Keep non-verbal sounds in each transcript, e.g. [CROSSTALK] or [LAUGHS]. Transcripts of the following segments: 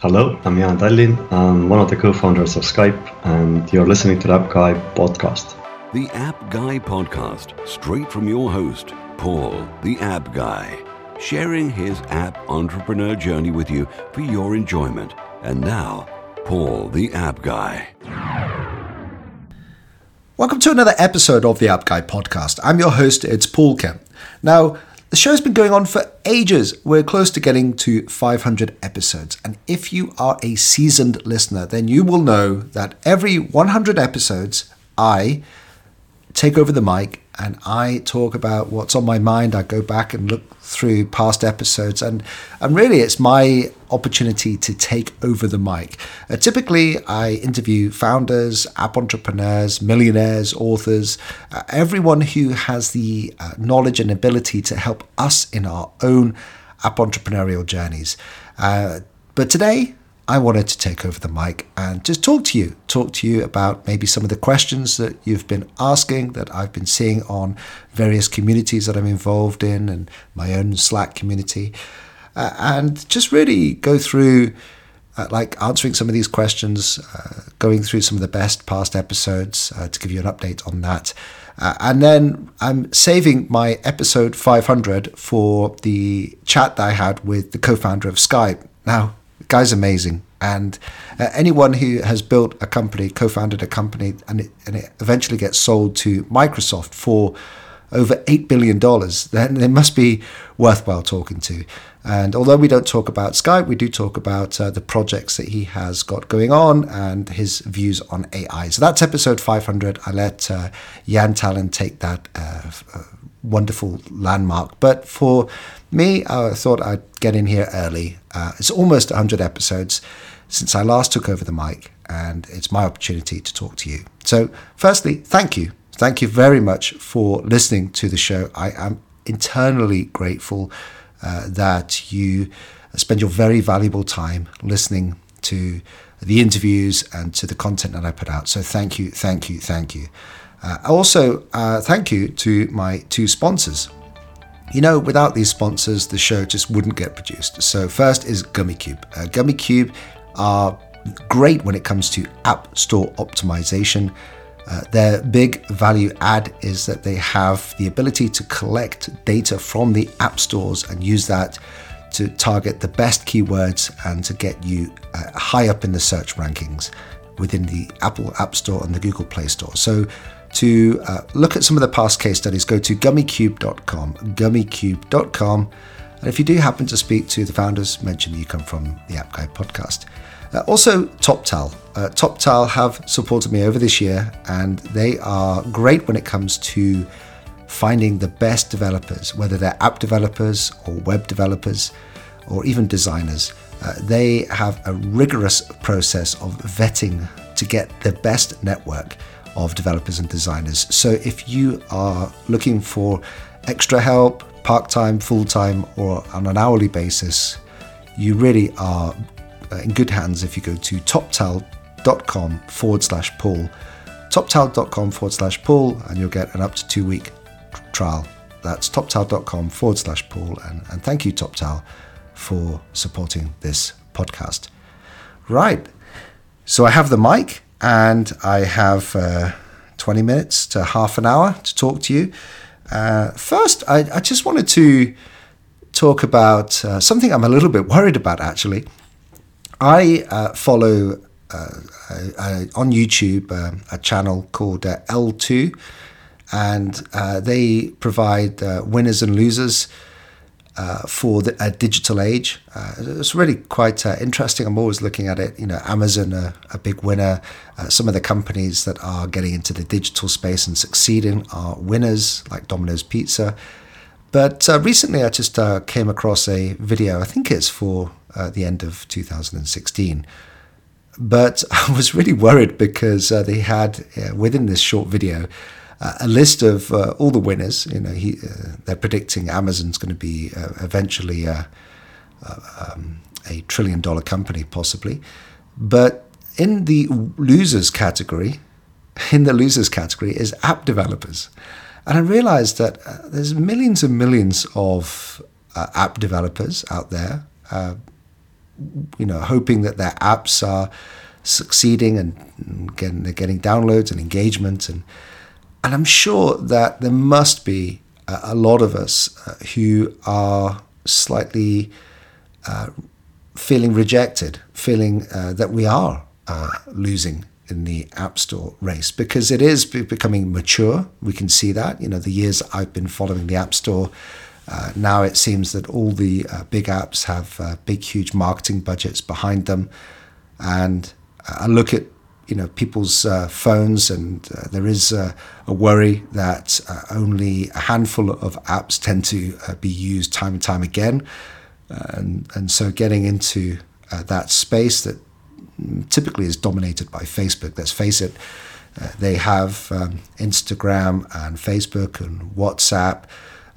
Hello, I'm Jan Tallinn. I'm one of the co-founders of Skype, and you're listening to the App Guy podcast. The App Guy podcast, straight from your host, Paul, the App Guy, sharing his app entrepreneur journey with you for your enjoyment. And now, Paul, the App Guy. Welcome to another episode of the App Guy podcast. I'm your host, it's Paul Kemp. Now, the show's been going on for ages. We're close to getting to 500 episodes. And if you are a seasoned listener, then you will know that every 100 episodes, I take over the mic and I talk about what's on my mind. I go back and look through past episodes, and and really, it's my opportunity to take over the mic. Uh, typically, I interview founders, app entrepreneurs, millionaires, authors, uh, everyone who has the uh, knowledge and ability to help us in our own app entrepreneurial journeys. Uh, but today, I wanted to take over the mic and just talk to you, talk to you about maybe some of the questions that you've been asking that I've been seeing on various communities that I'm involved in and my own Slack community, uh, and just really go through. Uh, like answering some of these questions, uh, going through some of the best past episodes uh, to give you an update on that. Uh, and then I'm saving my episode 500 for the chat that I had with the co founder of Skype. Now, guy's amazing. And uh, anyone who has built a company, co-founded a company, and it, and it eventually gets sold to Microsoft for over eight billion dollars, then they must be worthwhile talking to. And although we don't talk about Skype, we do talk about uh, the projects that he has got going on and his views on AI. So that's episode 500. I let uh, Jan Tallinn take that uh, uh, wonderful landmark. But for me, I thought I'd get in here early. Uh, it's almost 100 episodes since I last took over the mic, and it's my opportunity to talk to you. So, firstly, thank you. Thank you very much for listening to the show. I am internally grateful uh, that you spend your very valuable time listening to the interviews and to the content that I put out. So, thank you, thank you, thank you. Uh, also, uh, thank you to my two sponsors. You know, without these sponsors, the show just wouldn't get produced. So, first is GummyCube. Uh, GummyCube are great when it comes to App Store optimization. Uh, their big value add is that they have the ability to collect data from the app stores and use that to target the best keywords and to get you uh, high up in the search rankings within the Apple App Store and the Google Play Store. So, to uh, look at some of the past case studies, go to gummycube.com, gummycube.com. And if you do happen to speak to the founders, mention you come from the App Guy podcast. Uh, also, TopTal. Uh, TopTal have supported me over this year, and they are great when it comes to finding the best developers, whether they're app developers or web developers or even designers. Uh, they have a rigorous process of vetting to get the best network of developers and designers. So if you are looking for extra help, part time, full time, or on an hourly basis, you really are uh, in good hands if you go to toptal.com forward slash Paul. Toptal.com forward slash Paul, and you'll get an up to two week trial. That's toptal.com forward slash Paul. And, and thank you, TopTal, for supporting this podcast. Right. So I have the mic and I have uh, 20 minutes to half an hour to talk to you. Uh, first, I, I, just wanted to talk about uh, something I'm a little bit worried about actually. I uh, follow uh, on YouTube um, a channel called uh, L2, and they provide winners and losers. Uh, for the, a digital age, it's really quite interesting. I'm always looking at it. You know, Amazon, a, big winner. some of the companies that are getting into the digital space and succeeding are winners, like Domino's Pizza. But recently, I just came across a video. I think it's for uh, the end of 2016. But [LAUGHS] I was really worried because uh, they had uh, within this short video uh, a list of uh, all the winners. You know, he, uh, they're predicting Amazon's going to be eventually um, a trillion dollar company, possibly. But in the losers category, [LAUGHS] in the losers category is app developers. And I realized that uh, there's millions and millions of uh, app developers out there, uh, you know, hoping that their apps are succeeding and getting, they're getting downloads and engagement. And, and I'm sure that there must be a, a lot of us uh, who are slightly uh, feeling rejected, feeling uh, that we are uh, losing in the App Store race because it is becoming mature. We can see that. You know, the years I've been following the App Store, uh, now it seems that all the uh, big apps have uh, big, huge marketing budgets behind them. And I look at you know people's uh, phones, and uh, there is a worry that only a handful of apps tend to be used time and time again. and, and so getting into that space that typically is dominated by Facebook. Let's face it, uh, they have um, Instagram and Facebook and WhatsApp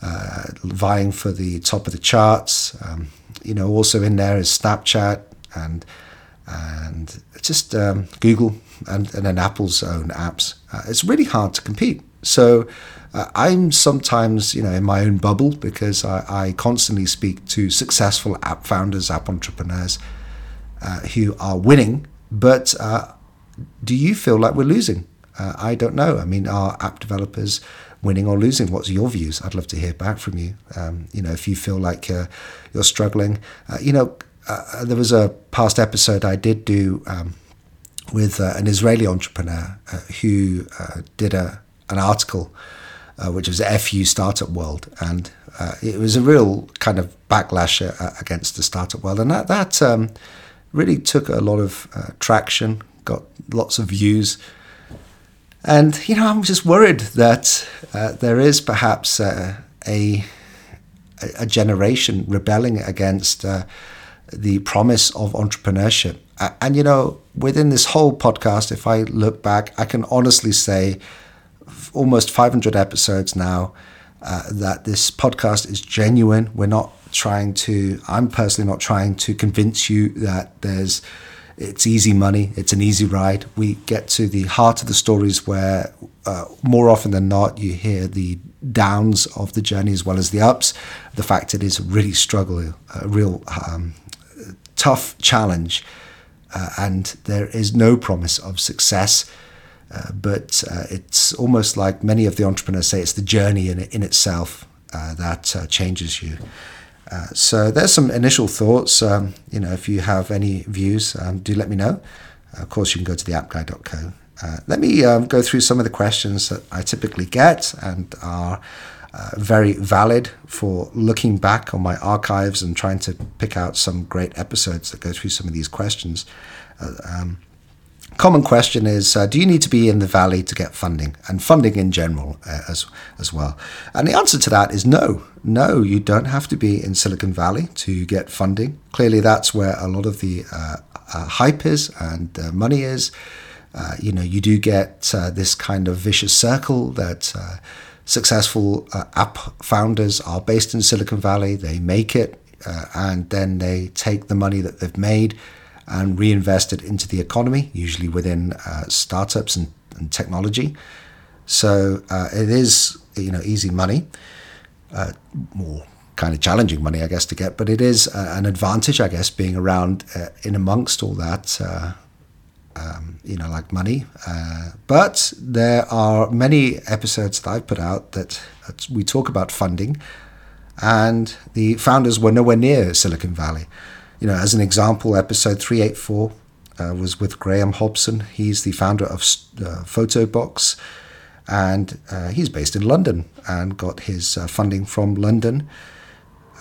uh, vying for the top of the charts. Um, you know, also in there is Snapchat and and just um, Google and, and then Apple's own apps. Uh, it's really hard to compete. So uh, I'm sometimes, you know, in my own bubble because I, I constantly speak to successful app founders, app entrepreneurs, uh, who are winning, but uh, do you feel like we're losing? Uh, I don't know. I mean, are app developers winning or losing? What's your views? I'd love to hear back from you. Um, you know, if you feel like uh, you're struggling, you know, there was a past episode I did do um, with an Israeli entrepreneur who did a an article. Uh, which was FU Startup World, and uh, it was a real kind of backlash uh, against the startup world, and that that um, really took a lot of uh, traction, got lots of views. And, you know, I'm just worried that uh, there is perhaps uh, a, a generation rebelling against uh, the promise of entrepreneurship. And, you know, within this whole podcast, if I look back, I can honestly say almost 500 episodes now uh, that this podcast is genuine. We're not trying to i'm personally not trying to convince you that there's it's easy money it's an easy ride we get to the heart of the stories where uh, more often than not you hear the downs of the journey as well as the ups the fact it is really struggle a real um, tough challenge uh, and there is no promise of success uh, but uh, it's almost like many of the entrepreneurs say it's the journey in, in itself uh, that uh, changes you uh, so there's some initial thoughts. Um, you know, if you have any views, um, do let me know. Of course, you can go to the appguy.co. Uh, let me um, go through some of the questions that I typically get and are uh, very valid for looking back on my archives and trying to pick out some great episodes that go through some of these questions. Uh, um, common question is uh, do you need to be in the valley to get funding and funding in general uh, as as well? And the answer to that is no. No you don't have to be in silicon valley to get funding. Clearly that's where a lot of the uh, hype is and money is. You know you do get this kind of vicious circle that successful app founders are based in silicon valley they make it and then they take the money that they've made and reinvest it into the economy, usually within uh, startups and, and, technology. So uh, it is, you know, easy money, uh, more kind of challenging money, I guess, to get, but it is uh, an advantage, I guess, being around uh, in amongst all that. Uh, um, you know, like money. but there are many episodes that I've put out that we talk about funding, and the founders were nowhere near Silicon Valley you know, as an example, episode 384 uh, was with Graham Hobson. He's the founder of uh, Photobox, and uh, he's based in London and got his uh, funding from London.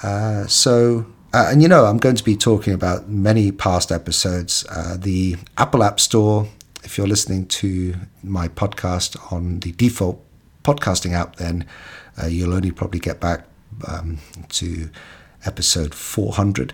Uh, so, uh, and you know, I'm going to be talking about many past episodes. the Apple App Store, if you're listening to my podcast on the default podcasting app, then you'll only probably get back um, to episode 400.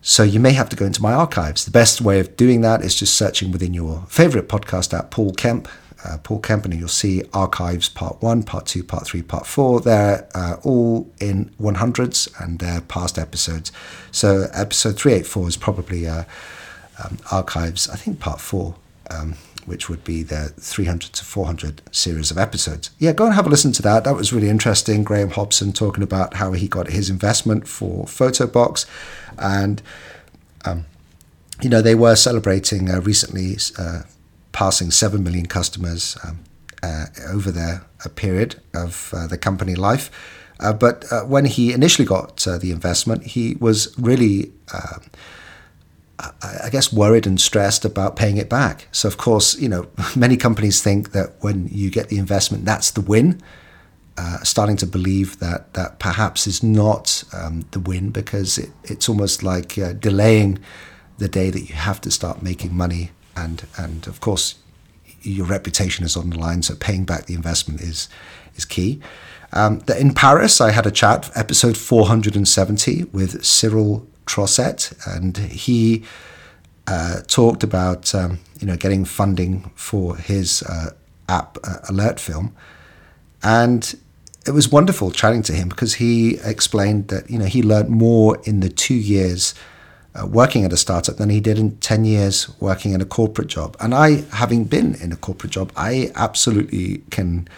So you may have to go into my archives. The best way of doing that is just searching within your favorite podcast app, Paul Kemp. Uh, Paul Kemp, and you'll see archives part one, part two, part three, part four. They're uh, all in 100s and they're past episodes. So episode 384 is probably uh, um, archives, I think part four. Um, which would be the 300 to 400 series of episodes. Yeah, go and have a listen to that. That was really interesting. Graham Hobson talking about how he got his investment for Photobox. And Um, you know, they were celebrating uh, recently uh, passing 7 million customers um, uh, over their period of uh, the company life. Uh, but uh, when he initially got the investment, he was really um, I guess worried and stressed about paying it back. So of course, you know, [LAUGHS] many companies think that when you get the investment, that's the win. Uh, starting to believe that that perhaps is not um, the win because it, it's almost like uh, delaying the day that you have to start making money, and and of course, your reputation is on the line. So paying back the investment is is key. Um, in Paris, I had a chat, episode 470, with Cyril Trosset, and he uh, talked about um, you know getting funding for his uh, app uh, alert film, and it was wonderful chatting to him because he explained that you know he learned more in the two years uh, working at a startup than he did in 10 years working in a corporate job. And I, having been in a corporate job, I absolutely can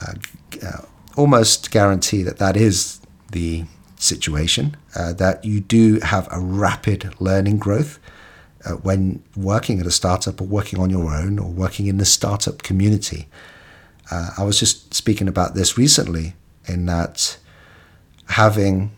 uh, uh, almost guarantee that that is the situation, uh, that you do have a rapid learning growth. Uh, when working at a startup or working on your own or working in the startup community. I was just speaking about this recently in that having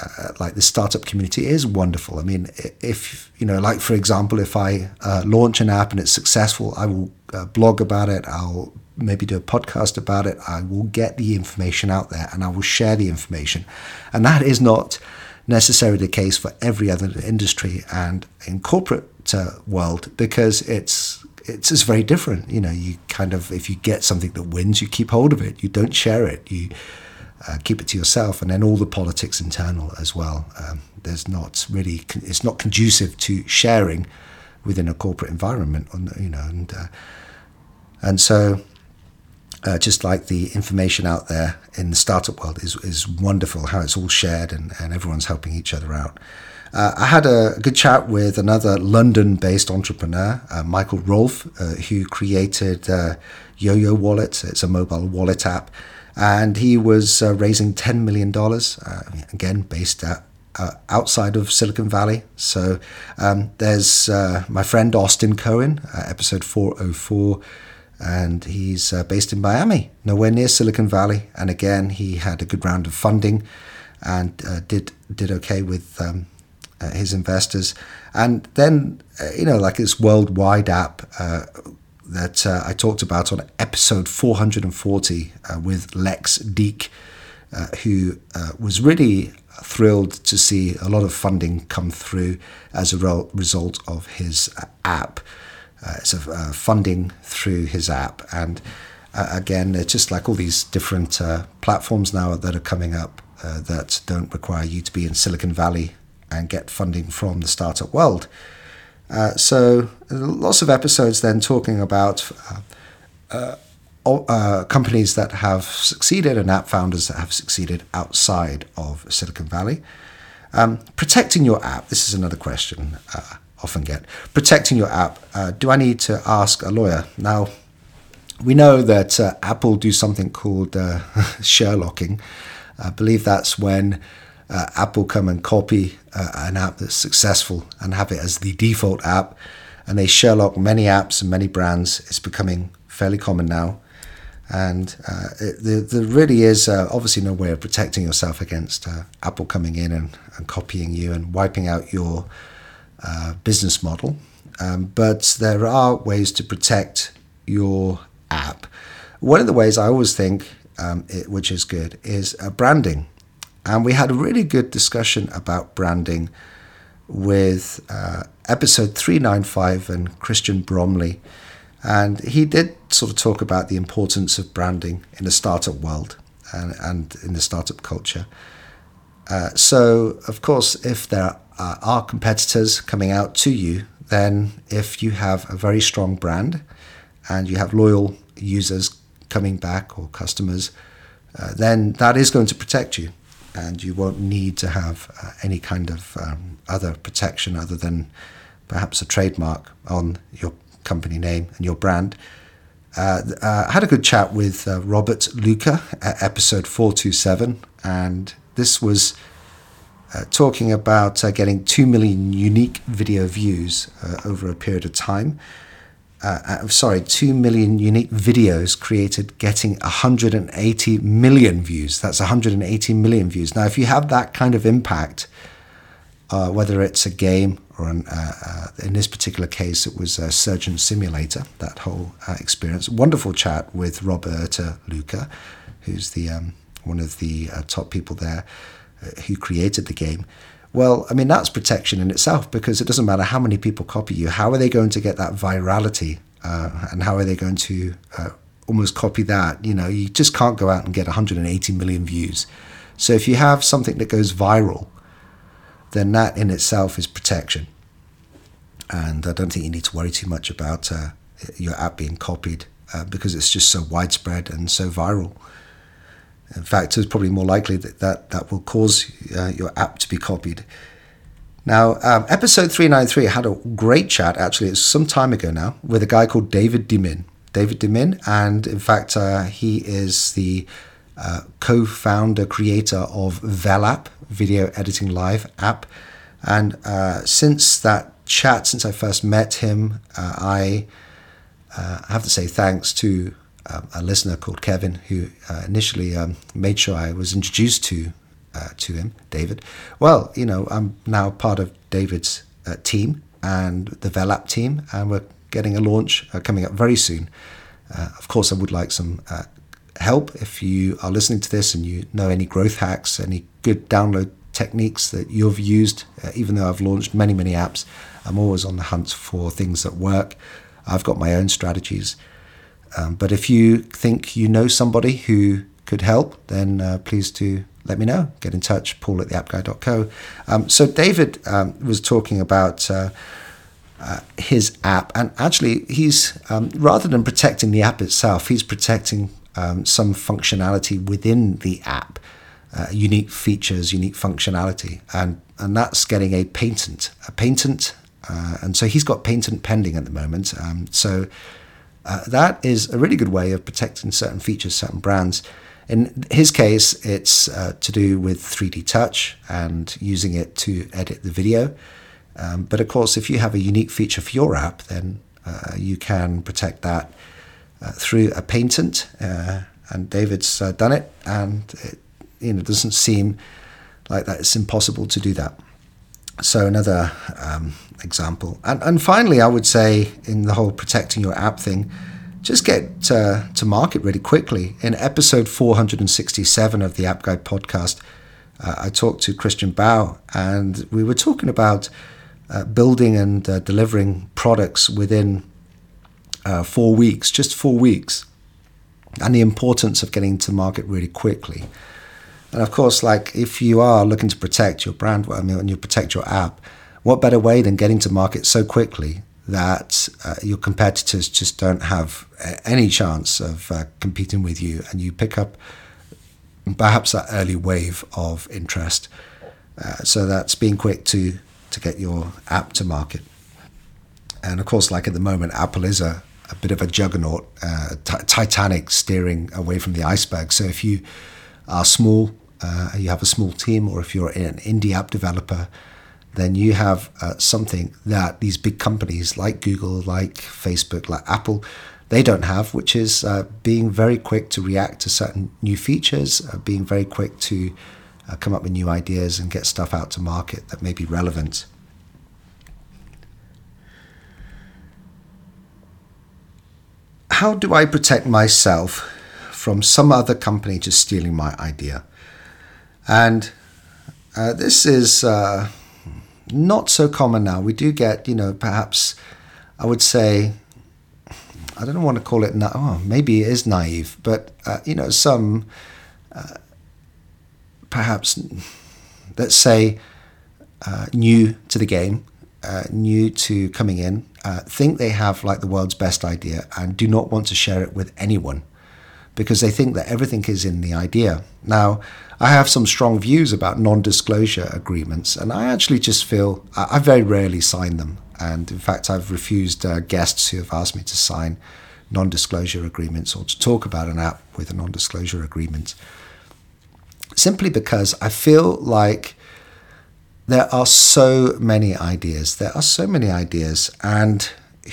uh, like the startup community is wonderful. I mean, if you know, like for example, if I uh, launch an app and it's successful, I will uh, blog about it. I'll maybe do a podcast about it. I will get the information out there and I will share the information, and that is not necessarily the case for every other industry and in corporate uh, world because it's it's just very different. You know, you kind of if you get something that wins, you keep hold of it. You don't share it. You uh, keep it to yourself, and then all the politics internal as well. Um, there's not really, it's not conducive to sharing within a corporate environment, you know, and uh, and so. Uh, just like the information out there in the startup world is, is wonderful, how it's all shared and, and everyone's helping each other out. Uh, I had a good chat with another London based entrepreneur, uh, Michael Rolfe, uh, who created uh, YoYo Wallet. It's a mobile wallet app and he was uh, raising $10 million, uh, again, based at, uh, outside of Silicon Valley. So um, there's uh, my friend Austin Cohen, uh, episode 404, and he's uh, based in Miami, nowhere near Silicon Valley. And again, he had a good round of funding and did, did okay with um, his investors. And then, you know, like this worldwide app that uh, I talked about on episode 440 uh, with Lex Deek, uh, who uh, was really thrilled to see a lot of funding come through as a re- result of his uh, app. Uh, it's a funding through his app, and again, it's just like all these different platforms now that are coming up that don't require you to be in Silicon Valley and get funding from the startup world. Uh, so lots of episodes then talking about uh, uh, uh, companies that have succeeded and app founders that have succeeded outside of Silicon Valley. Um, protecting your app. This is another question I uh, often get. Protecting your app. do I need to ask a lawyer now? We know that Apple do something called [LAUGHS] Sherlocking. I believe that's when uh, Apple come and copy uh, an app that's successful and have it as the default app, and they Sherlock many apps and many brands. It's becoming fairly common now, and uh, it, there, there, really is uh, obviously no way of protecting yourself against uh, Apple coming in and, and, copying you and wiping out your uh, business model. Um, but there are ways to protect your app. One of the ways I always think, um, it, which is good, is branding. And we had a really good discussion about branding with uh, episode 395 and Christian Bromley. And he did sort of talk about the importance of branding in the startup world and, and in the startup culture. Uh, so, of course, if there are, are competitors coming out to you, then if you have a very strong brand and you have loyal users coming back or customers, uh, then that is going to protect you and you won't need to have uh, any kind of um, other protection other than perhaps a trademark on your company name and your brand. Uh, uh, I had a good chat with uh, Roberta Lucca at episode 427, and this was uh, talking about uh, getting 2 million unique video views over a period of time. Uh, uh, sorry, 2 million unique videos created getting 180 million views. That's 180 million views. Now, if you have that kind of impact, uh, whether it's a game or an, in this particular case, it was a Surgeon Simulator, that whole experience. Wonderful chat with Roberta Lucca, who's the um, one of the top people there who created the game. Well, I mean, that's protection in itself because it doesn't matter how many people copy you. How are they going to get that virality? Uh, and how are they going to uh, almost copy that? You know, you just can't go out and get 180 million views. So if you have something that goes viral, then that in itself is protection. And I don't think you need to worry too much about uh, your app being copied uh, because it's just so widespread and so viral. In fact, it's probably more likely that that, that will cause uh, your app to be copied. Now, um, episode 393 had a great chat, actually, it's some time ago now, with a guy called David Dimin. David Dimin, and in fact, uh, he is the uh, co founder, creator of Velap, Video Editing Live app. And uh, since that chat, since I first met him, uh, I uh, have to say thanks to um, a listener called Kevin who uh, initially um, made sure I was introduced to uh, to him, David. Well, you know, I'm now part of David's uh, team and the Velap team, and we're getting a launch uh, coming up very soon. Uh, of course, I would like some uh, help if you are listening to this and you know any growth hacks, any good download techniques that you've used. even though I've launched many, many apps, I'm always on the hunt for things that work. I've got my own strategies. Um, but if you think you know somebody who could help, then uh, please do let me know. Get in touch, paul at theappguy.co. Um, so David um, was talking about uh, uh, his app, and actually, he's um, rather than protecting the app itself, he's protecting um, some functionality within the app, uh, unique features, unique functionality, and and that's getting a patent, a patent, uh, and so he's got patent pending at the moment. Um, so uh, that is a really good way of protecting certain features, certain brands. In his case, it's uh, to do with 3D touch and using it to edit the video. Um, but of course, if you have a unique feature for your app, then uh, you can protect that uh, through a patent. Uh, and David's uh, done it, and it you know doesn't seem like that it's impossible to do that. So another um, example. And, and finally, I would say in the whole protecting your app thing, just get uh, to market really quickly. In episode 467 of the App Guy podcast, uh, I talked to Christian Bao, and we were talking about uh, building and uh, delivering products within uh, four weeks, just four weeks, and the importance of getting to market really quickly. And of course, like if you are looking to protect your brand, I mean, and you protect your app, what better way than getting to market so quickly that uh, your competitors just don't have uh, any chance of uh, competing with you, and you pick up perhaps that early wave of interest. Uh, so that's being quick to to get your app to market. And of course, like at the moment, Apple is a, a bit of a juggernaut, uh, t- Titanic steering away from the iceberg. So if you are small, uh, you have a small team, or if you're an indie app developer, then you have uh, something that these big companies like Google, like Facebook, like Apple, they don't have, which is uh, being very quick to react to certain new features, uh, being very quick to uh, come up with new ideas and get stuff out to market that may be relevant. How do I protect myself from some other company just stealing my idea? And uh, this is uh, not so common now. We do get, you know, perhaps I would say, I don't want to call it, na- oh, maybe it is naive, but, uh, you know, some uh, perhaps, let's say, uh, new to the game, uh, new to coming in, think they have like the world's best idea and do not want to share it with anyone because they think that everything is in the idea. Now, I have some strong views about non disclosure agreements, and I actually just feel I, very rarely sign them. And in fact, I've refused uh, guests who have asked me to sign non disclosure agreements or to talk about an app with a non disclosure agreement simply because I feel like there are so many ideas. There are so many ideas, and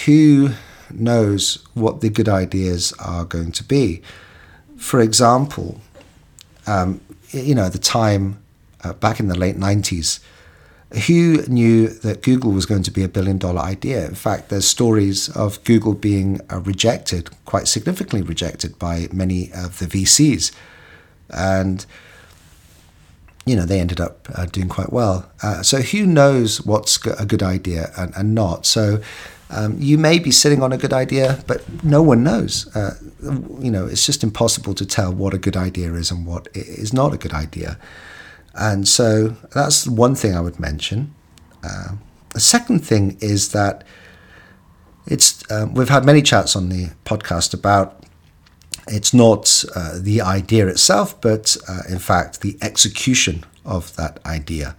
who knows what the good ideas are going to be? For example, um, you know, at the time uh, back in the late 90s, who knew that Google was going to be a billion dollar idea? In fact, there's stories of Google being uh, rejected, quite significantly rejected by many of the VCs. And, you know, they ended up uh, doing quite well. Uh, so who knows what's a good idea and, and not? So um, you may be sitting on a good idea, but no one knows. Uh, you know, it's just impossible to tell what a good idea is and what is not a good idea. And so that's one thing I would mention. Uh, the second thing is that it's um, we've had many chats on the podcast about it's not uh, the idea itself, but uh, in fact the execution of that idea,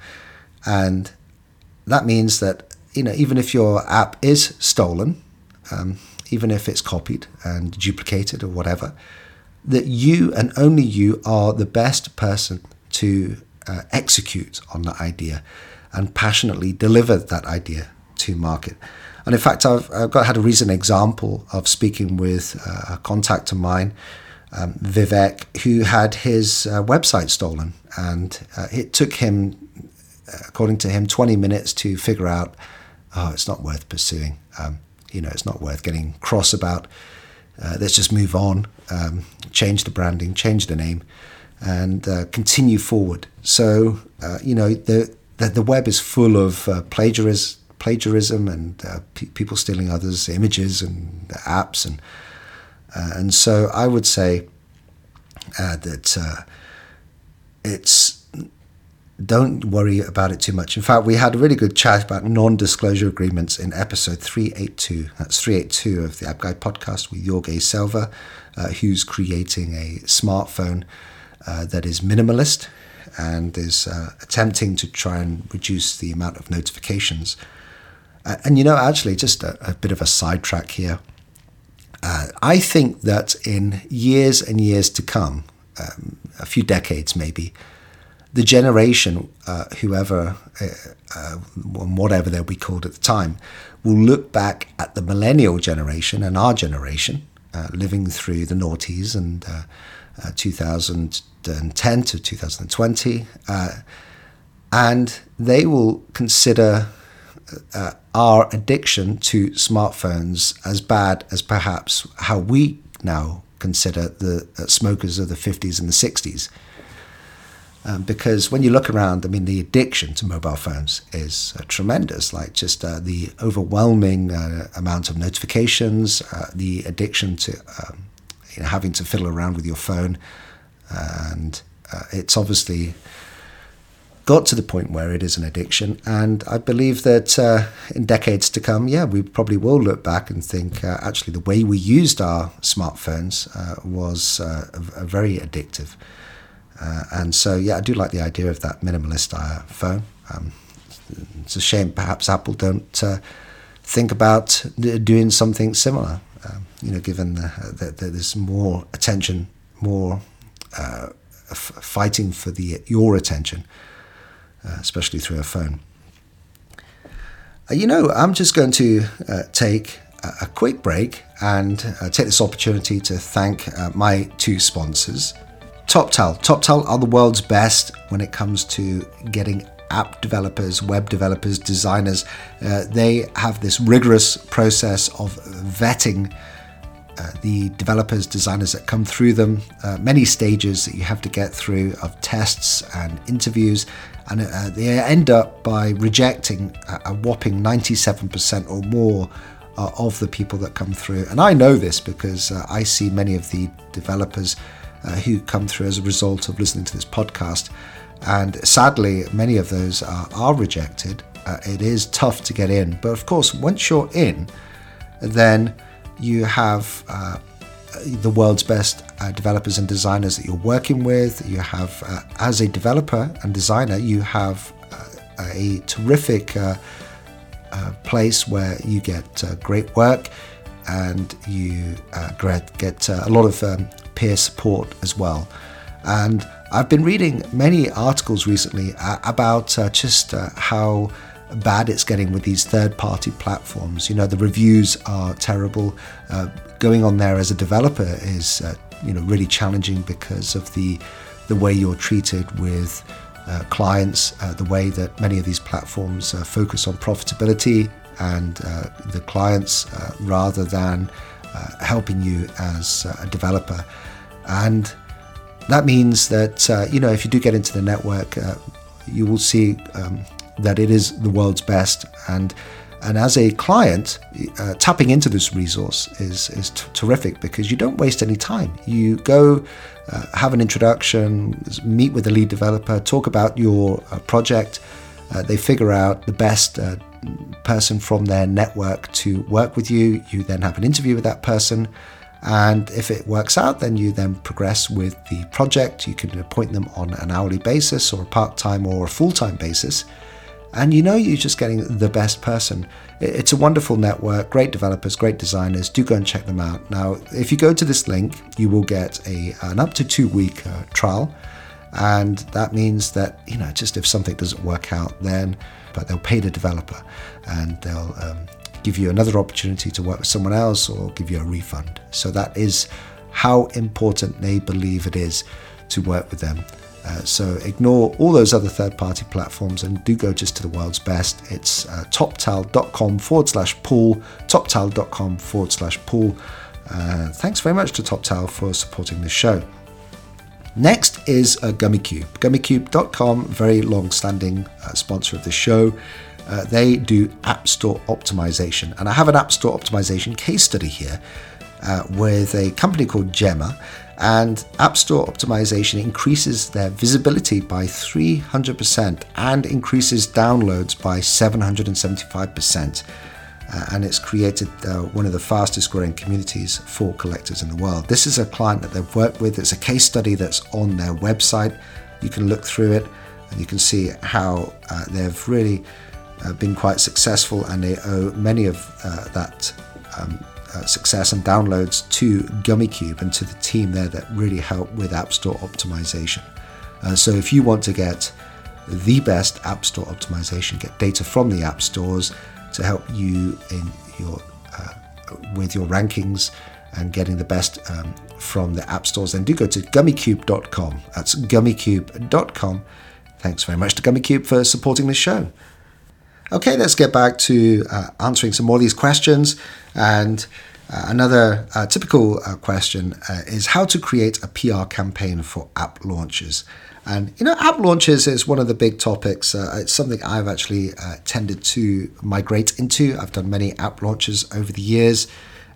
and that means that you know even if your app is stolen, um, even if it's copied and duplicated or whatever, that you and only you are the best person to uh, execute on that idea and passionately deliver that idea to market. And in fact, I've, I've got had a recent example of speaking with uh, a contact of mine, um, Vivek, who had his uh, website stolen, and uh, it took him, according to him, 20 minutes to figure out, oh, it's not worth pursuing. Um, you know, it's not worth getting cross about. Uh, let's just move on, um, change the branding, change the name and uh, continue forward. So uh, you know the, the, the web is full of uh, plagiarism, plagiarism, and uh, pe- people stealing others' images and apps, and uh, and so I would say that it's don't worry about it too much. In fact, we had a really good chat about non-disclosure agreements in episode 382. That's 382 of the App Guy podcast with Jorge Selva, who's creating a smartphone uh, that is minimalist and is uh, attempting to try and reduce the amount of notifications. Uh, and you know, actually, just a, a bit of a sidetrack here. Uh, I think that in years and years to come, um, a few decades maybe, the generation, uh, whoever, uh, whatever they'll be called at the time, will look back at the millennial generation and our generation, living through the noughties and 2000 2010 to 2020, uh, and they will consider uh, our addiction to smartphones as bad as perhaps how we now consider the uh, smokers of the 50s and the 60s. Um, because when you look around, I mean, the addiction to mobile phones is uh, tremendous. Like just uh, the overwhelming uh, amount of notifications, uh, the addiction to um, you know, having to fiddle around with your phone, and uh, it's obviously got to the point where it is an addiction. And I believe that uh, in decades to come, yeah, we probably will look back and think actually the way we used our smartphones was a, a very addictive. Uh, and so, yeah, I do like the idea of that minimalist uh, phone. Um, it's a shame perhaps Apple don't think about doing something similar. Um, you know, given that there's more attention, more uh, f- fighting for the your attention, uh, especially through a phone. Uh, you know, I'm just going to uh, take a, a, quick break and uh, take this opportunity to thank uh, my two sponsors. TopTal. TopTal are the world's best when it comes to getting app developers, web developers, designers. they have this rigorous process of vetting uh, the developers, designers that come through them, uh, many stages that you have to get through of tests and interviews, and uh, they end up by rejecting a, a whopping 97% or more uh, of the people that come through. And I know this because uh, I see many of the developers who come through as a result of listening to this podcast. And sadly, many of those are, are rejected. it is tough to get in. But of course, once you're in, then you have uh, the world's best uh, developers and designers that you're working with. You have, uh, as a developer and designer, you have uh, a terrific uh, uh, place where you get great work and you get a lot of um, peer support as well. And I've been reading many articles recently uh, about uh, just uh, how bad it's getting with these third party platforms. You know, the reviews are terrible. Uh, going on there as a developer is, uh, you know, really challenging because of the, the way you're treated with uh, clients, the way that many of these platforms focus on profitability and the clients rather than helping you as a developer. And that means that, you know, if you do get into the network, you will see um, that it is the world's best. And and as a client, uh, tapping into this resource is, is t- terrific because you don't waste any time. You go uh, have an introduction, meet with the lead developer, talk about your uh, project. Uh, they figure out the best uh, person from their network to work with you. You then have an interview with that person. And if it works out, then you then progress with the project. You can appoint them on an hourly basis or a part time or a full time basis and you know you're just getting the best person. It's a wonderful network, great developers, great designers. Do go and check them out. Now, if you go to this link, you will get a an up to two week uh, trial, and that means that you know just if something doesn't work out, then but they'll pay the developer, and they'll um, give you another opportunity to work with someone else or give you a refund. So that is how important they believe it is to work with them. Uh, so ignore all those other third party platforms and do go just to the world's best. It's uh, toptal.com forward slash Paul, toptal.com forward slash Paul. Uh, thanks very much to TopTal for supporting this show. Next is uh, GummyCube. GummyCube.com, very long standing uh, sponsor of the show. Uh, they do App Store optimization. And I have an App Store optimization case study here uh, with a company called Gemr and App Store optimization increases their visibility by 300% and increases downloads by 775%. Uh, and it's created uh, one of the fastest growing communities for collectors in the world. This is a client that they've worked with. It's a case study that's on their website. You can look through it and you can see how uh, they've really uh, been quite successful and they owe many of uh, that um, uh, success and downloads to GummyCube and to the team there that really help with App Store optimization. So if you want to get the best App Store optimization, get data from the app stores to help you in your uh, with your rankings and getting the best um, from the app stores, then do go to gummycube.com. That's gummycube.com. Thanks very much to GummyCube for supporting the show. Okay, let's get back to uh, answering some more of these questions. And uh, another uh, typical uh, question uh, is how to create a PR campaign for app launches. And you know, app launches is one of the big topics. Uh, it's something I've actually tended to migrate into. I've done many app launches over the years.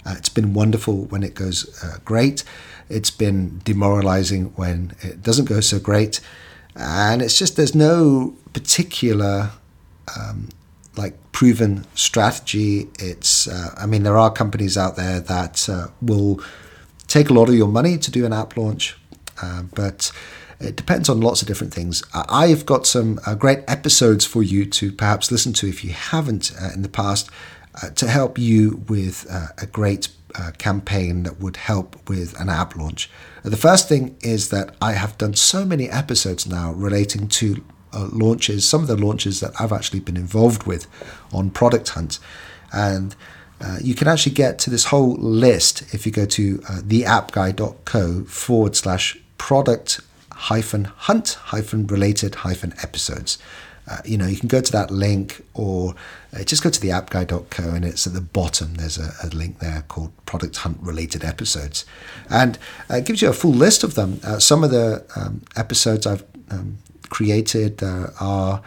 it's been wonderful when it goes great. It's been demoralizing when it doesn't go so great. And it's just there's no particular um, like proven strategy. It's, uh, I mean, there are companies out there that uh, will take a lot of your money to do an app launch, uh, but it depends on lots of different things. I've got some uh, great episodes for you to perhaps listen to if you haven't uh, in the past uh, to help you with a great campaign that would help with an app launch. the first thing is that I have done so many episodes now relating to uh, launches, some of the launches that I've actually been involved with on Product Hunt. And uh, you can actually get to this whole list if you go to uh, theappguy.co forward slash product hyphen hunt hyphen related hyphen episodes. Uh, you know, you can go to that link or uh, just go to theappguy.co and it's at the bottom. There's a, a link there called Product Hunt related episodes. And uh, it gives you a full list of them. Uh, some of the um, episodes I've um, created uh, are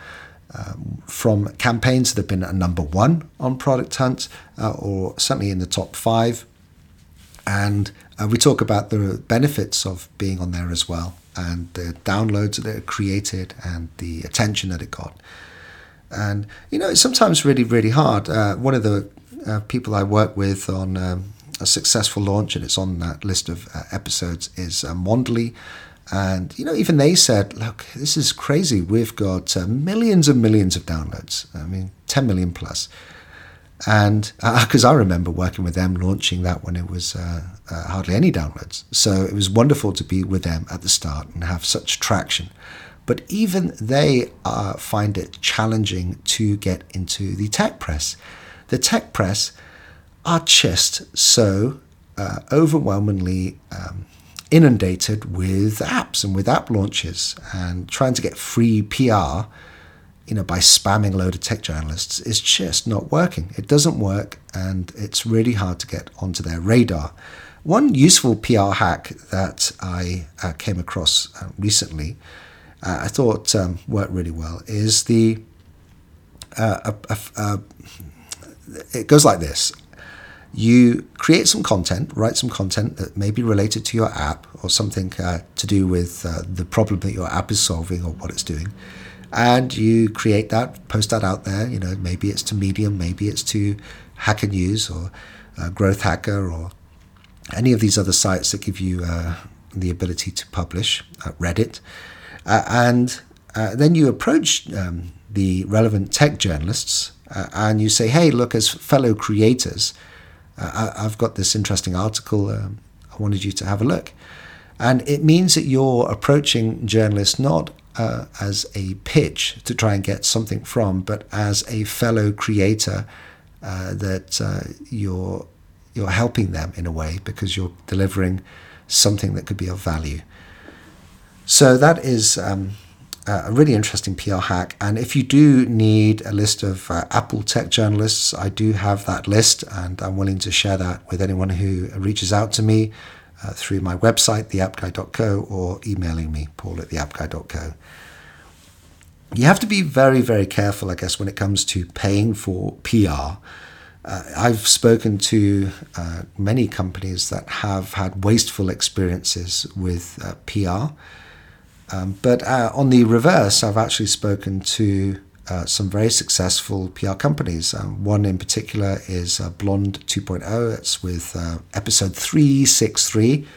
um, from campaigns that have been a number one on Product Hunt, uh, or certainly in the top five. And uh, we talk about the benefits of being on there as well, and the downloads that it created, and the attention that it got. And you know, it's sometimes really, really hard. Uh, one of the uh, people I work with on um, a successful launch, and it's on that list of uh, episodes, is uh, Mondly. And, you know, even they said, look, this is crazy. We've got uh, millions and millions of downloads. I mean, 10 million plus. And because uh, [LAUGHS] I remember working with them, launching that when it was uh, uh, hardly any downloads. So it was wonderful to be with them at the start and have such traction. But even they uh, find it challenging to get into the tech press. The tech press are just so uh, overwhelmingly um, inundated with apps and with app launches and trying to get free PR you know, by spamming a load of tech journalists is just not working. It doesn't work, and it's really hard to get onto their radar. One useful PR hack that I uh, came across uh, recently, uh, I thought um, worked really well, is the uh, it goes like this. You create some content, write some content that may be related to your app or something uh, to do with uh, the problem that your app is solving or what it's doing and you create that, post that out there. You know, maybe it's to Medium, maybe it's to Hacker News or uh, Growth Hacker or any of these other sites that give you uh, the ability to publish, uh, Reddit, uh, and then you approach um, the relevant tech journalists and you say, "Hey, look, as fellow creators, I- have got this interesting article. Um, I wanted you to have a look." And it means that you're approaching journalists not uh, as a pitch to try and get something from, but as a fellow creator uh, that uh, you're you're helping them in a way because you're delivering something that could be of value. So that is um, a really interesting PR hack. And if you do need a list of uh, Apple tech journalists, I do have that list, and I'm willing to share that with anyone who reaches out to me uh, through my website, theappguy.co, or emailing me, paul at theappguy.co. You have to be very, very careful, I guess, when it comes to paying for PR. Uh, I've spoken to uh, many companies that have had wasteful experiences with uh, PR. Um, but uh, on the reverse, I've actually spoken to uh, some very successful PR companies. Um, one in particular is uh, Blonde 2.0. It's with uh, episode 363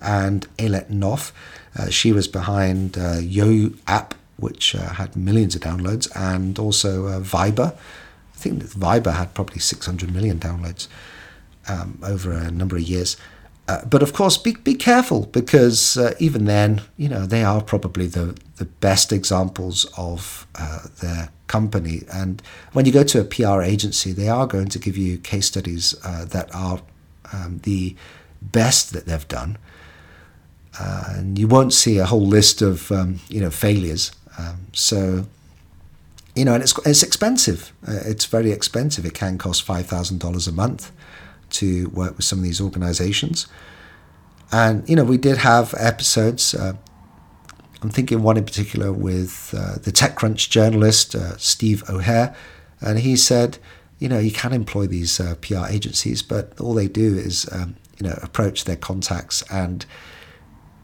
and Ayelet Noff. Uh, she was behind uh, Yo app, which had millions of downloads, and also Viber. I think Viber had probably 600 million downloads um, over a number of years. Uh, but of course, be be careful because uh, even then, you know, they are probably the the best examples of uh, their company. And when you go to a PR agency, they are going to give you case studies uh, that are um, the best that they've done. Uh, and you won't see a whole list of um, you know failures. Um, so you know, and it's it's expensive. it's very expensive. It can cost five thousand dollars a month to work with some of these organizations. And, you know, we did have episodes. Uh, I'm thinking one in particular with uh, the TechCrunch journalist, uh, Steve O'Hear. And he said, you know, you can employ these uh, PR agencies, but all they do is, um, you know, approach their contacts and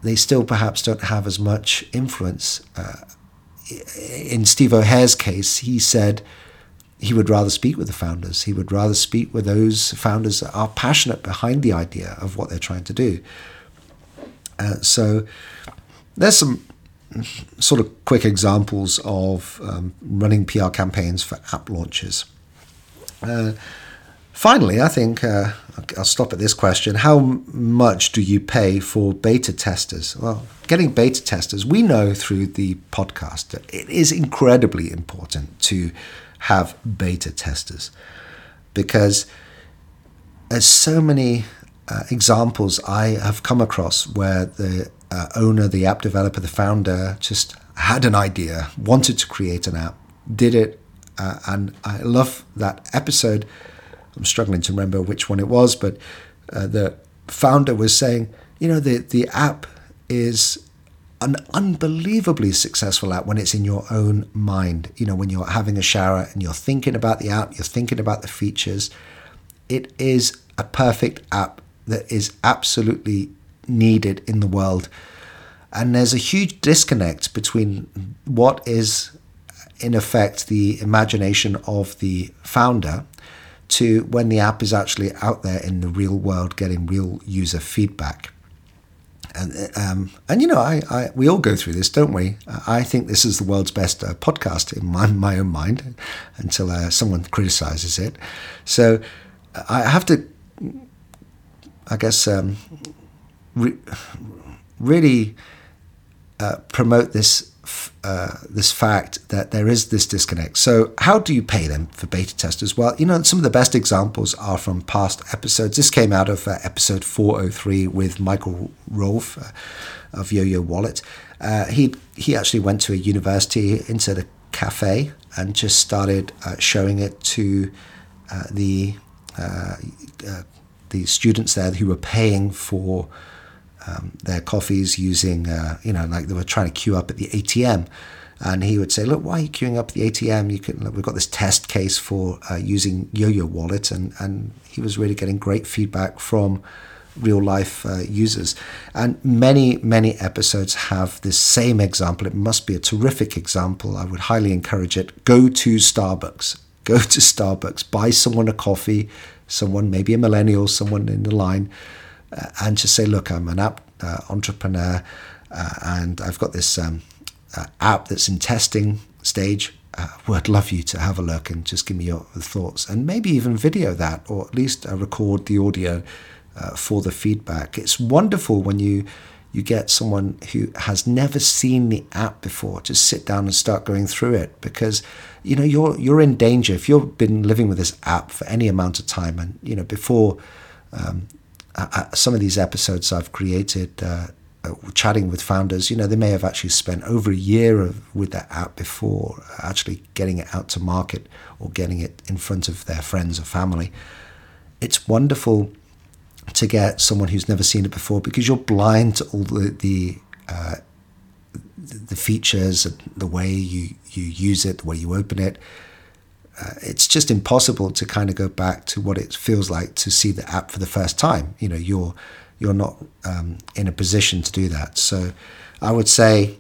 they still perhaps don't have as much influence. Uh, in Steve O'Hear's case, he said, he would rather speak with the founders. He would rather speak with those founders that are passionate behind the idea of what they're trying to do. Uh, so there's some sort of quick examples of um, running PR campaigns for app launches. Uh, finally, I think uh, I'll stop at this question. How much do you pay for beta testers? Well, getting beta testers, we know through the podcast that it is incredibly important to have beta testers because there's so many uh, examples I have come across where the uh, owner, the app developer, the founder just had an idea, wanted to create an app, did it, uh, and I love that episode. I'm struggling to remember which one it was, but uh, the founder was saying, you know, the the app is an unbelievably successful app when it's in your own mind. You know, when you're having a shower and you're thinking about the app, you're thinking about the features. It is a perfect app that is absolutely needed in the world. And there's a huge disconnect between what is, in effect, the imagination of the founder to when the app is actually out there in the real world getting real user feedback. And, um, and you know, I, I, we all go through this, don't we? I think this is the world's best uh, podcast in my, my own mind until uh, someone criticizes it. So I have to, I guess, um, re- really uh, promote this uh, this fact that there is this disconnect. So, how do you pay them for beta testers? Well, you know, some of the best examples are from past episodes. This came out of uh, episode 403 with Michael Rolph uh, of Yo Yo Wallet. Uh, he he actually went to a university into the cafe and just started uh, showing it to the the students there who were paying for um, their coffees using, uh, you know, like they were trying to queue up at the ATM. And he would say, "Look, why are you queuing up at the ATM? You can. Look, we've got this test case for uh, using Yo-Yo Wallet," and and he was really getting great feedback from real life uh, users. And many many episodes have this same example. It must be a terrific example. I would highly encourage it. Go to Starbucks. Go to Starbucks. Buy someone a coffee. Someone, maybe a millennial, someone in the line uh, and just say, look, I'm an app uh, entrepreneur uh, and I've got this um, app that's in testing stage. Uh, would love you to have a look and just give me your thoughts and maybe even video that or at least uh, record the audio uh, for the feedback. It's wonderful when you you get someone who has never seen the app before to sit down and start going through it because you know you're you're in danger if you've been living with this app for any amount of time and you know before um, uh, some of these episodes I've created, uh, uh, chatting with founders, you know, they may have actually spent over a year of, with that app before actually getting it out to market or getting it in front of their friends or family. It's wonderful to get someone who's never seen it before because you're blind to all the the, uh, the features and the way you, you use it, the way you open it uh, it's just impossible to kind of go back to what it feels like to see the app for the first time. You know, you're you're not um, in a position to do that. So, I would say,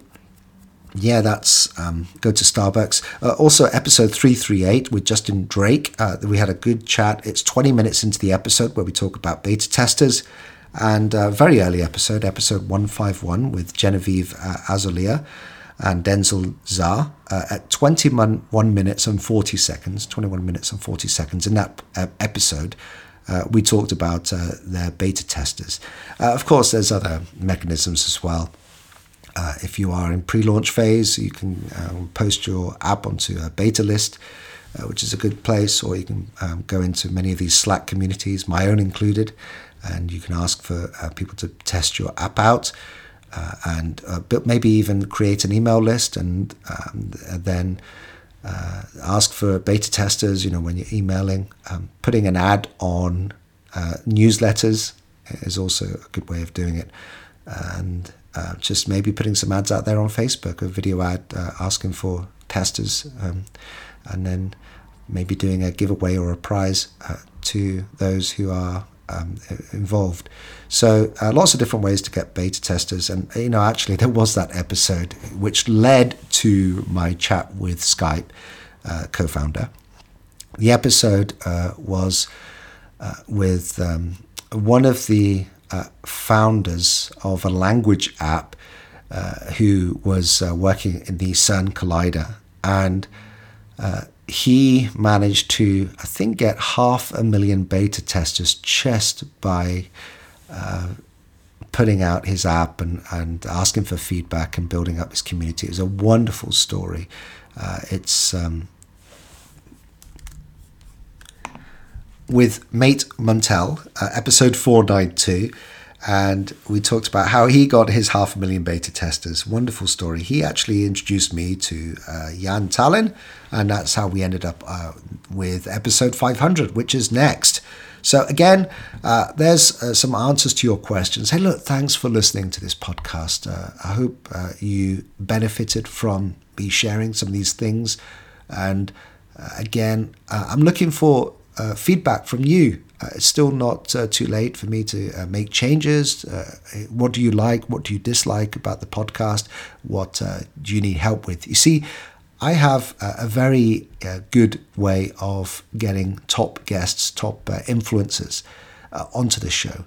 yeah, that's um, go to Starbucks. Uh, also, episode three three eight with Justin Drake. Uh, we had a good chat. It's twenty minutes into the episode where we talk about beta testers. And uh, very early episode, episode 151 with Genevieve uh, Azolia and Denzel Zar uh, at 21 minutes and 40 seconds, 21 minutes and 40 seconds. In that uh, episode, uh, we talked about uh, their beta testers. Uh, of course, there's other mechanisms as well. Uh, if you are in pre-launch phase, you can um, post your app onto a beta list, which is a good place, or you can um, go into many of these Slack communities, my own included, and you can ask for people to test your app out uh, and uh, maybe even create an email list and, um, then uh, ask for beta testers. You know, when you're emailing, um, putting an ad on uh, newsletters is also a good way of doing it, and uh, just maybe putting some ads out there on Facebook, a video ad uh, asking for testers, um, and then maybe doing a giveaway or a prize to those who are um, involved. So uh, lots of different ways to get beta testers, and you know, actually, [LAUGHS] there was that episode which led to my chat with Skype uh, co-founder. The episode uh, was uh, with um, one of the uh, founders of a language app uh, who was working in the CERN Collider, and he managed to, I think, get half a million beta testers just by uh, putting out his app and, and asking for feedback and building up his community. It was a wonderful story. Uh, it's um, with Mate Muntel, uh, episode 492 and we talked about how he got his half a million beta testers. Wonderful story. He actually introduced me to uh, Jan Tallinn, and that's how we ended up uh, with episode 500, which is next. So, again, uh, there's uh, some answers to your questions. Hey, look, thanks for listening to this podcast. Uh, I hope uh, you benefited from me sharing some of these things. And again, I'm looking for feedback from you it's still not uh, too late for me to uh, make changes. Uh, what do you like? What do you dislike about the podcast? What uh, do you need help with? You see, I have a, very uh, good way of getting top guests, top influencers onto the show.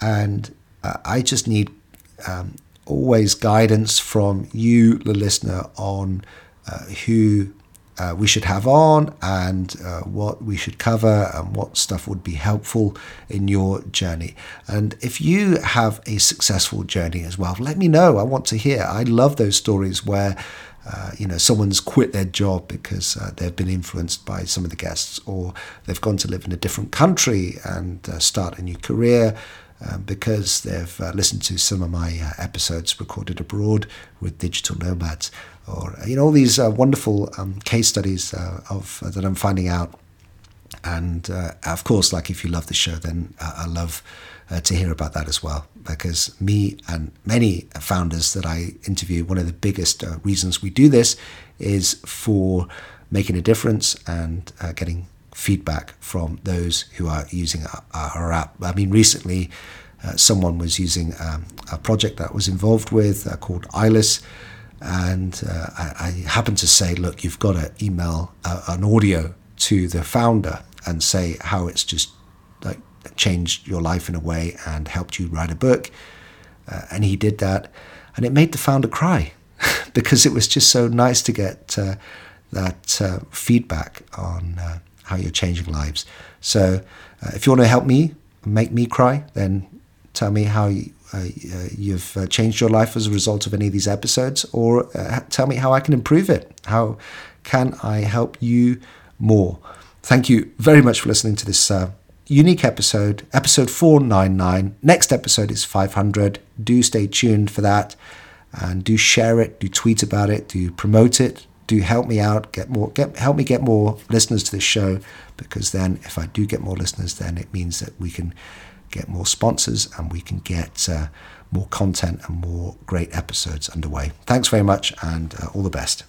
And I just need um, always guidance from you, the listener, on uh, who uh, we should have on and uh, what we should cover and what stuff would be helpful in your journey. And if you have a successful journey as well, let me know. I want to hear. I love those stories where. Uh, you know, someone's quit their job because uh, they've been influenced by some of the guests, or they've gone to live in a different country and uh, start a new career, um, because they've uh, listened to some of my uh, episodes recorded abroad with digital nomads, or uh, you know all these uh, wonderful um, case studies uh, of uh, that I'm finding out. And of course, like if you love the show, then I love to hear about that as well. Because me and many founders that I interview, one of the biggest reasons we do this is for making a difference and getting feedback from those who are using our, our app. I mean, recently, uh, someone was using um, a project that I was involved with uh, called ILIS, and uh, I, I, happened to say, look, you've got to email uh, an audio to the founder and say how it's just like changed your life in a way and helped you write a book. Uh, and he did that, and it made the founder cry [LAUGHS] because it was just so nice to get uh, that feedback on how you're changing lives. So uh, if you want to help me make me cry, then tell me how you, uh, you've uh, changed your life as a result of any of these episodes, or uh, tell me how I can improve it. How can I help you more? Thank you very much for listening to this uh, unique episode, episode 499. Next episode is 500. Do stay tuned for that and do share it, do tweet about it, do promote it, do help me out, get more, get help me get more listeners to this show, because then if I do get more listeners, then it means that we can get more sponsors and we can get uh, more content and more great episodes underway. Thanks very much, and uh, all the best.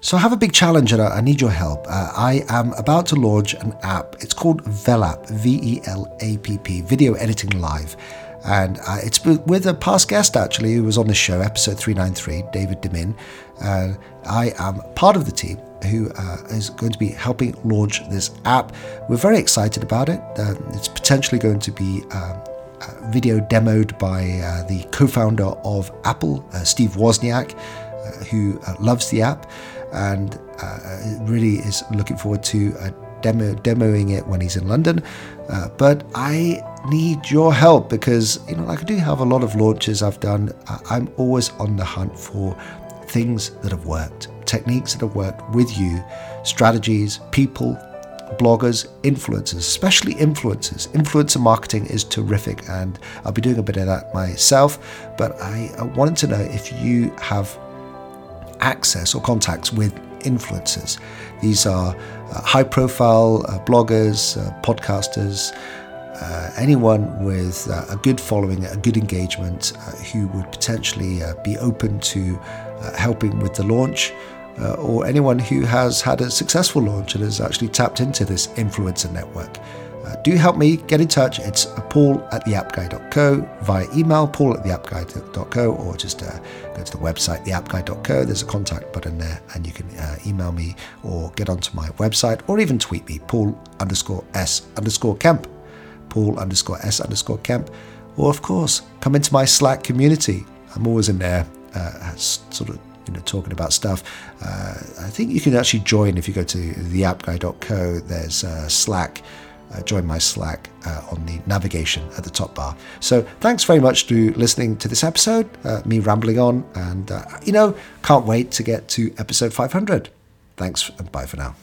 So I have a big challenge and I need your help. Uh, I am about to launch an app. It's called Velapp, V-E-L-A-P-P, Video Editing Live. And uh, it's with a past guest actually who was on the show, episode 393, David Demin. Uh, I am part of the team who uh, is going to be helping launch this app. We're very excited about it. Uh, it's potentially going to be um, video demoed by uh, the co founder of Apple, uh, Steve Wozniak, who loves the app and really is looking forward to demo, demoing it when he's in London. But I need your help because, you know, like I do have a lot of launches I've done. I'm always on the hunt for things that have worked, techniques that have worked with you, strategies, people, bloggers, influencers, especially influencers. Influencer marketing is terrific, and I'll be doing a bit of that myself. But I, I wanted to know if you have access or contacts with influencers. These are uh, high profile uh, bloggers, uh, podcasters, uh, anyone with uh, a good following, a good engagement, uh, who would potentially be open to helping with the launch. or anyone who has had a successful launch and has actually tapped into this influencer network. Uh, do help me get in touch. It's paul at theappguy.co via email, paul at theappguy.co, or just uh, go to the website, theappguy.co. There's a contact button there, and you can uh, email me or get onto my website or even tweet me, paul underscore s underscore kemp, paul underscore s underscore kemp. Or, of course, come into my Slack community. I'm always in there, uh, sort of you know, talking about stuff. Uh, I think you can actually join if you go to theappguy.co. There's uh, Slack uh, join my Slack uh, on the navigation at the top bar. So thanks very much to listening to this episode, uh, me rambling on, and uh, you know, can't wait to get to episode 500. Thanks and bye for now.